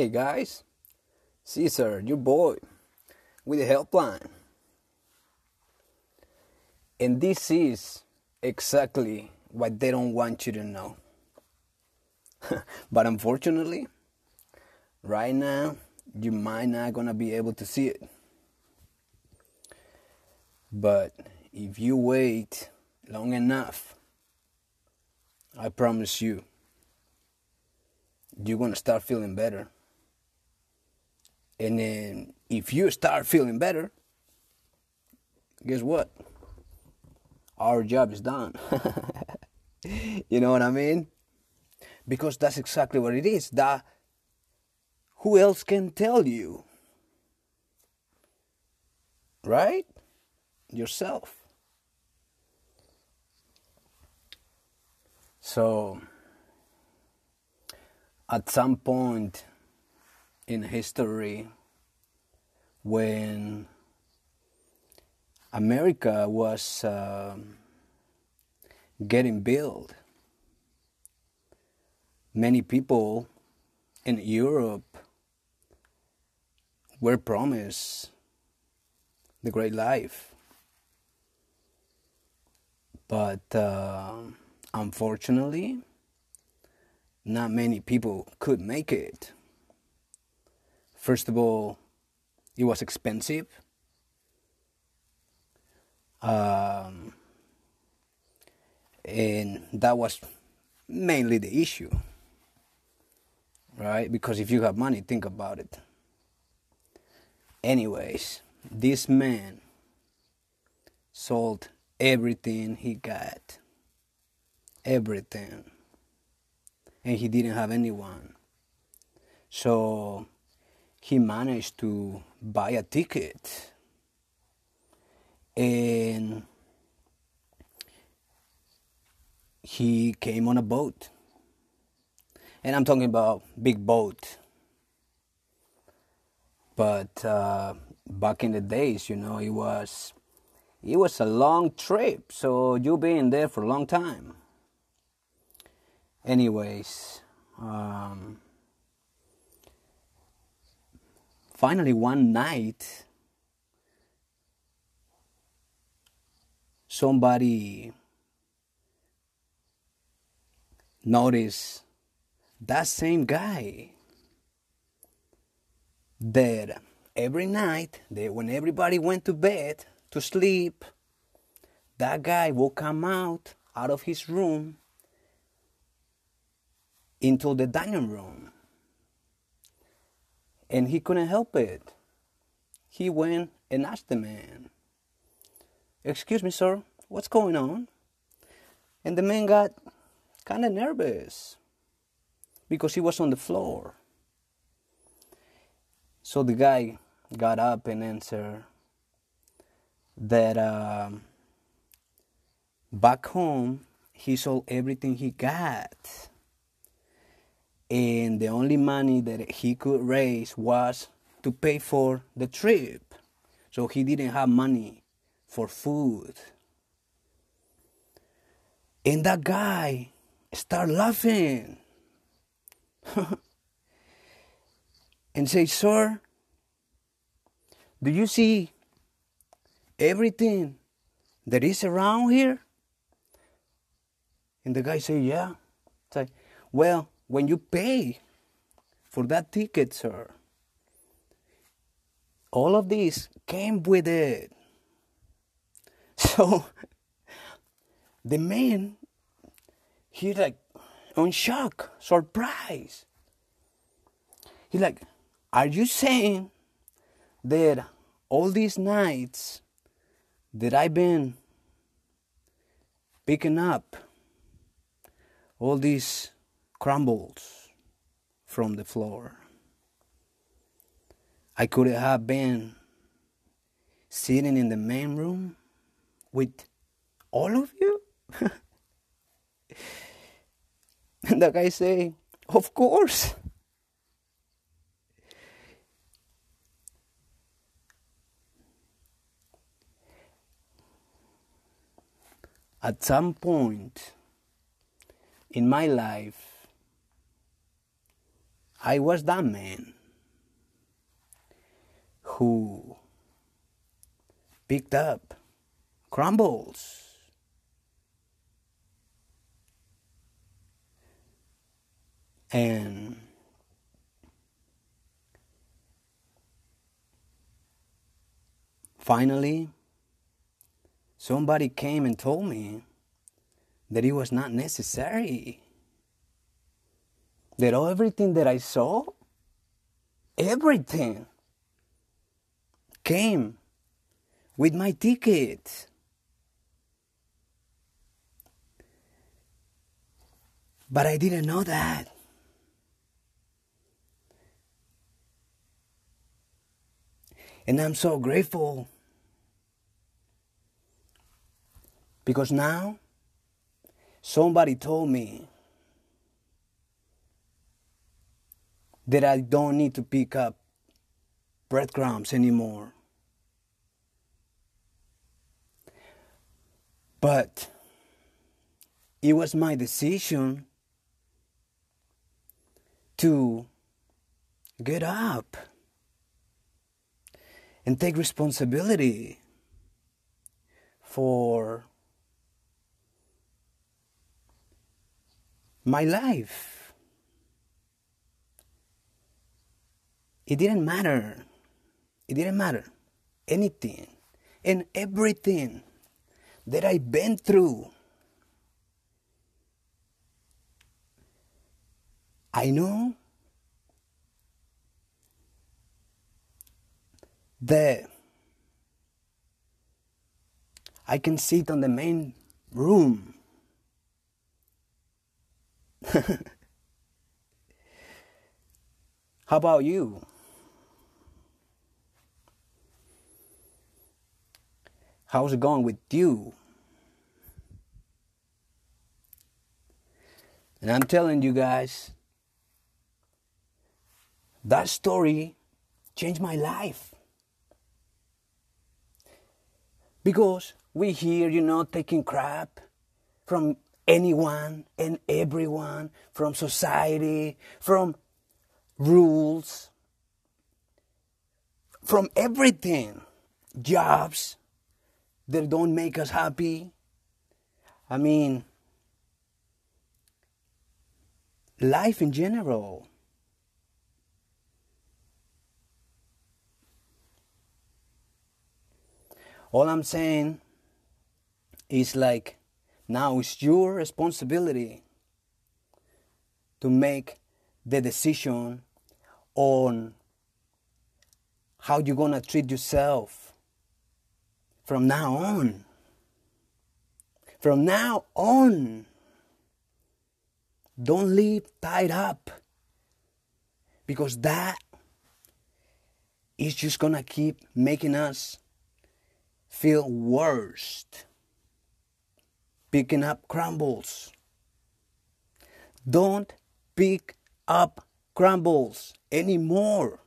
Hey guys, Caesar, your boy, with the helpline. And this is exactly what they don't want you to know. but unfortunately, right now, you might not gonna be able to see it. But if you wait long enough, I promise you, you're gonna start feeling better. And then if you start feeling better, guess what? Our job is done. you know what I mean? Because that's exactly what it is. That who else can tell you? Right? Yourself. So at some point in history when America was uh, getting built. Many people in Europe were promised the great life. But uh, unfortunately, not many people could make it. First of all, it was expensive. Um, and that was mainly the issue, right? Because if you have money, think about it. Anyways, this man sold everything he got. Everything. And he didn't have anyone. So he managed to buy a ticket. And he came on a boat. And i'm talking about big boat. But uh, back in the days you know it was it was a long trip. So you've been there for a long time. Anyways um, finally one night somebody noticed that same guy that every night that when everybody went to bed to sleep that guy will come out out of his room into the dining room and he couldn't help it. He went and asked the man, Excuse me, sir, what's going on? And the man got kind of nervous because he was on the floor. So the guy got up and answered that um, back home he sold everything he got and the only money that he could raise was to pay for the trip. So he didn't have money for food. And that guy started laughing and say, Sir, do you see everything that is around here? And the guy said, Yeah. It's like, well, when you pay for that ticket, sir, all of this came with it. So the man, he's like on shock, surprise. He's like, are you saying that all these nights that I've been picking up all these crumbles from the floor. I could have been sitting in the main room with all of you. and the guy say, "Of course." At some point in my life, I was that man who picked up crumbles. And finally, somebody came and told me that it was not necessary. That everything that I saw, everything came with my ticket. But I didn't know that. And I'm so grateful because now somebody told me that I don't need to pick up breadcrumbs anymore. But it was my decision to get up and take responsibility for my life. It didn't matter. It didn't matter. Anything and everything that I've been through. I know that I can sit on the main room. How about you? How's it going with you? And I'm telling you guys, that story changed my life. Because we hear, you know, taking crap from anyone and everyone, from society, from rules, from everything, jobs, that don't make us happy. I mean, life in general. All I'm saying is like now it's your responsibility to make the decision on how you're gonna treat yourself from now on. From now on. Don't live tied up. Because that is just gonna keep making us feel worse. Picking up crumbles. Don't pick up crumbles anymore.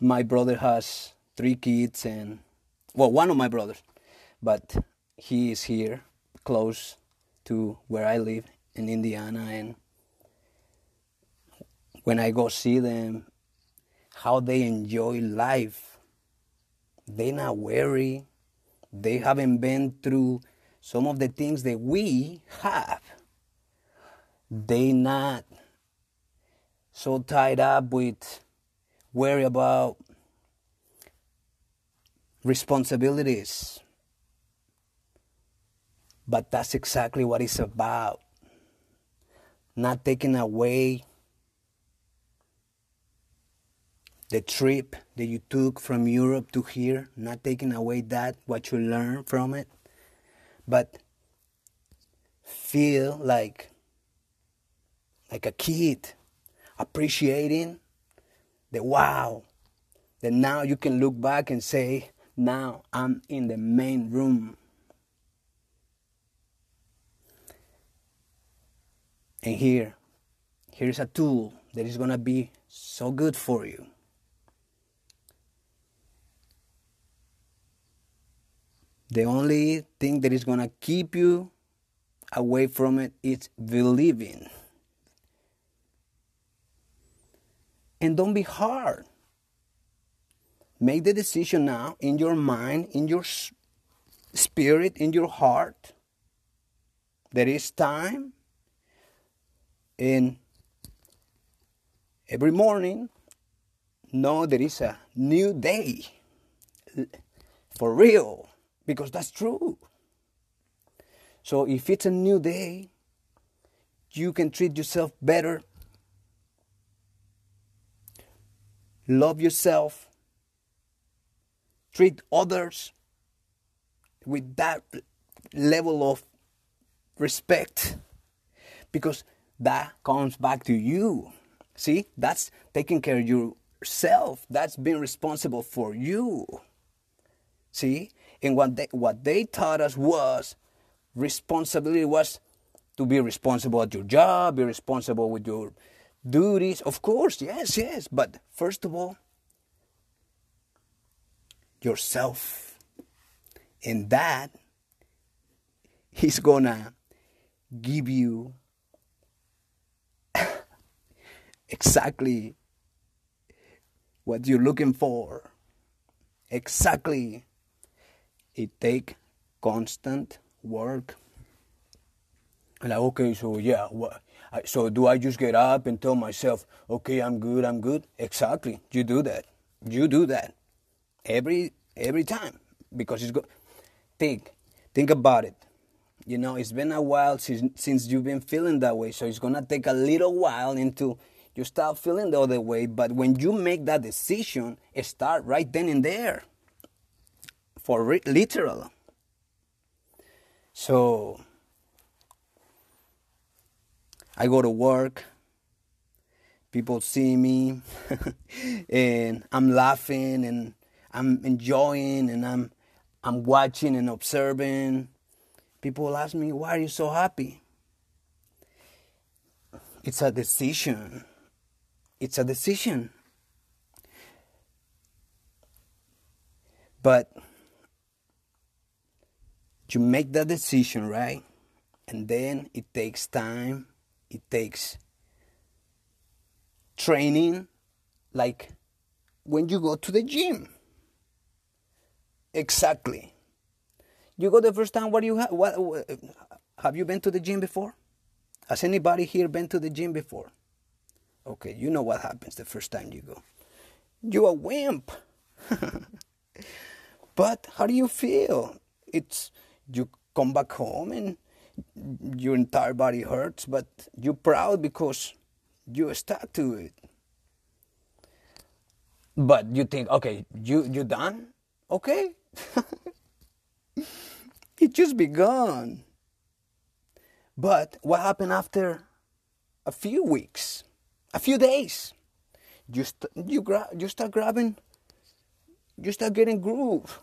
My brother has three kids and well one of my brothers but he is here close to where i live in indiana. And when i go see them how they enjoy life—they're not worry. They haven't been through some of the things that we have. They not so tied up with worry about responsibilities. But that's exactly what it's about. Not taking away the trip that you took from Europe to here, not taking away that, what you learned from it, but feel like like a kid appreciating the wow. That now you can look back and say, now I'm in the main room. And here, here's a tool that is going to be so good for you. The only thing that is going to keep you away from it is believing. And don't be hard. Make the decision now in your mind, in your spirit, in your heart. There is time. And every morning, know there is a new day. For real. Because that's true. So if it's a new day, you can treat yourself better. Love yourself. Treat others with that level of respect because that comes back to you. See, that's taking care of yourself. That's being responsible for you. See, and what they, what they taught us was responsibility was to be responsible at your job, be responsible with your duties. Of course, yes, yes. But first of all, yourself. And that is gonna give you exactly what you're looking for. Exactly. It take constant work. Like, okay, so yeah, what, so do I just get up and tell myself, okay, I'm good, I'm good? Exactly. You do that. You do that every every time because it's good. Think, think about it. You know, it's been a while since since you've been feeling that way, so it's gonna take a little while until you start feeling the other way. But when you make that decision, start right then and there. For re- literal. So I go to work, people see me, and I'm laughing and I'm enjoying and I'm I'm watching and observing People ask me, why are you so happy? It's a decision. It's a decision. But you make that decision, right? And then it takes time, it takes training, like when you go to the gym. Exactly. You go the first time. What do you have? What, what have you been to the gym before? Has anybody here been to the gym before? Okay, you know what happens the first time you go. You're a wimp. but how do you feel? It's you come back home and your entire body hurts, but you're proud because you stuck to it. But you think, okay, you you done? Okay. It just begun. But what happened after a few weeks, a few days? You, st- you, gra- you start grabbing, you start getting groove.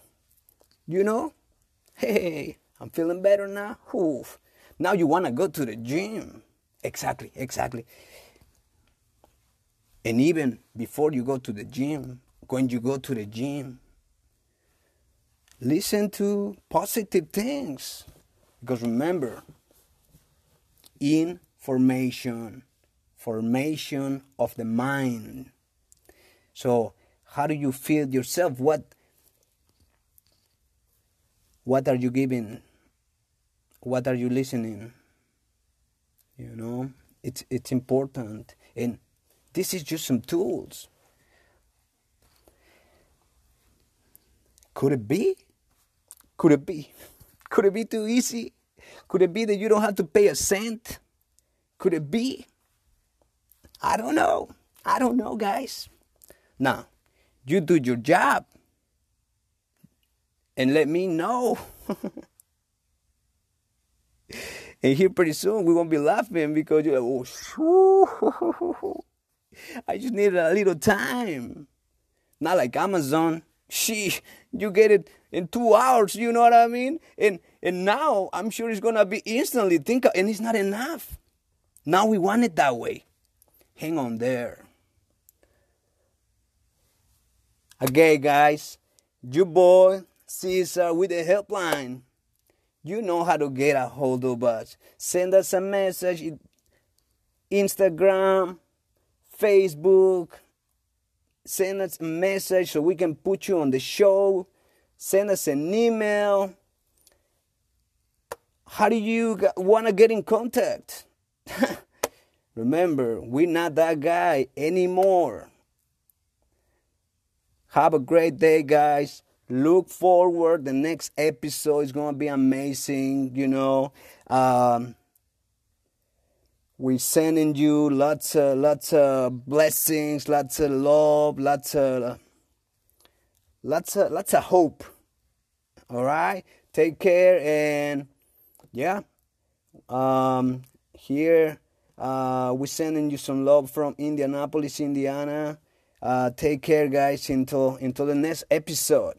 You know? Hey, I'm feeling better now. Oof. Now you want to go to the gym. Exactly, exactly. And even before you go to the gym, when you go to the gym, Listen to positive things. Because remember, information, formation of the mind. So, how do you feel yourself? What what are you giving? What are you listening? You know, it's it's important, and this is just some tools. Could it be could it be? Could it be too easy? Could it be that you don't have to pay a cent? Could it be? I don't know. I don't know, guys. Now, you do your job and let me know. and here pretty soon we won't be laughing because you're like, oh, I just needed a little time. Not like Amazon. She, you get it in two hours. You know what I mean? And and now I'm sure it's gonna be instantly. Think, and it's not enough. Now we want it that way. Hang on there. Okay, guys, you boy Caesar with the helpline. You know how to get a hold of us. Send us a message. Instagram, Facebook. Send us a message so we can put you on the show. Send us an email. How do you want to get in contact? Remember, we're not that guy anymore. Have a great day, guys. Look forward. The next episode is going to be amazing. You know, um, we're sending you lots of lots of blessings, lots of love, lots of lots of lots of hope. All right. Take care and yeah. Um, here uh, we're sending you some love from Indianapolis, Indiana. Uh, take care, guys. Until until the next episode.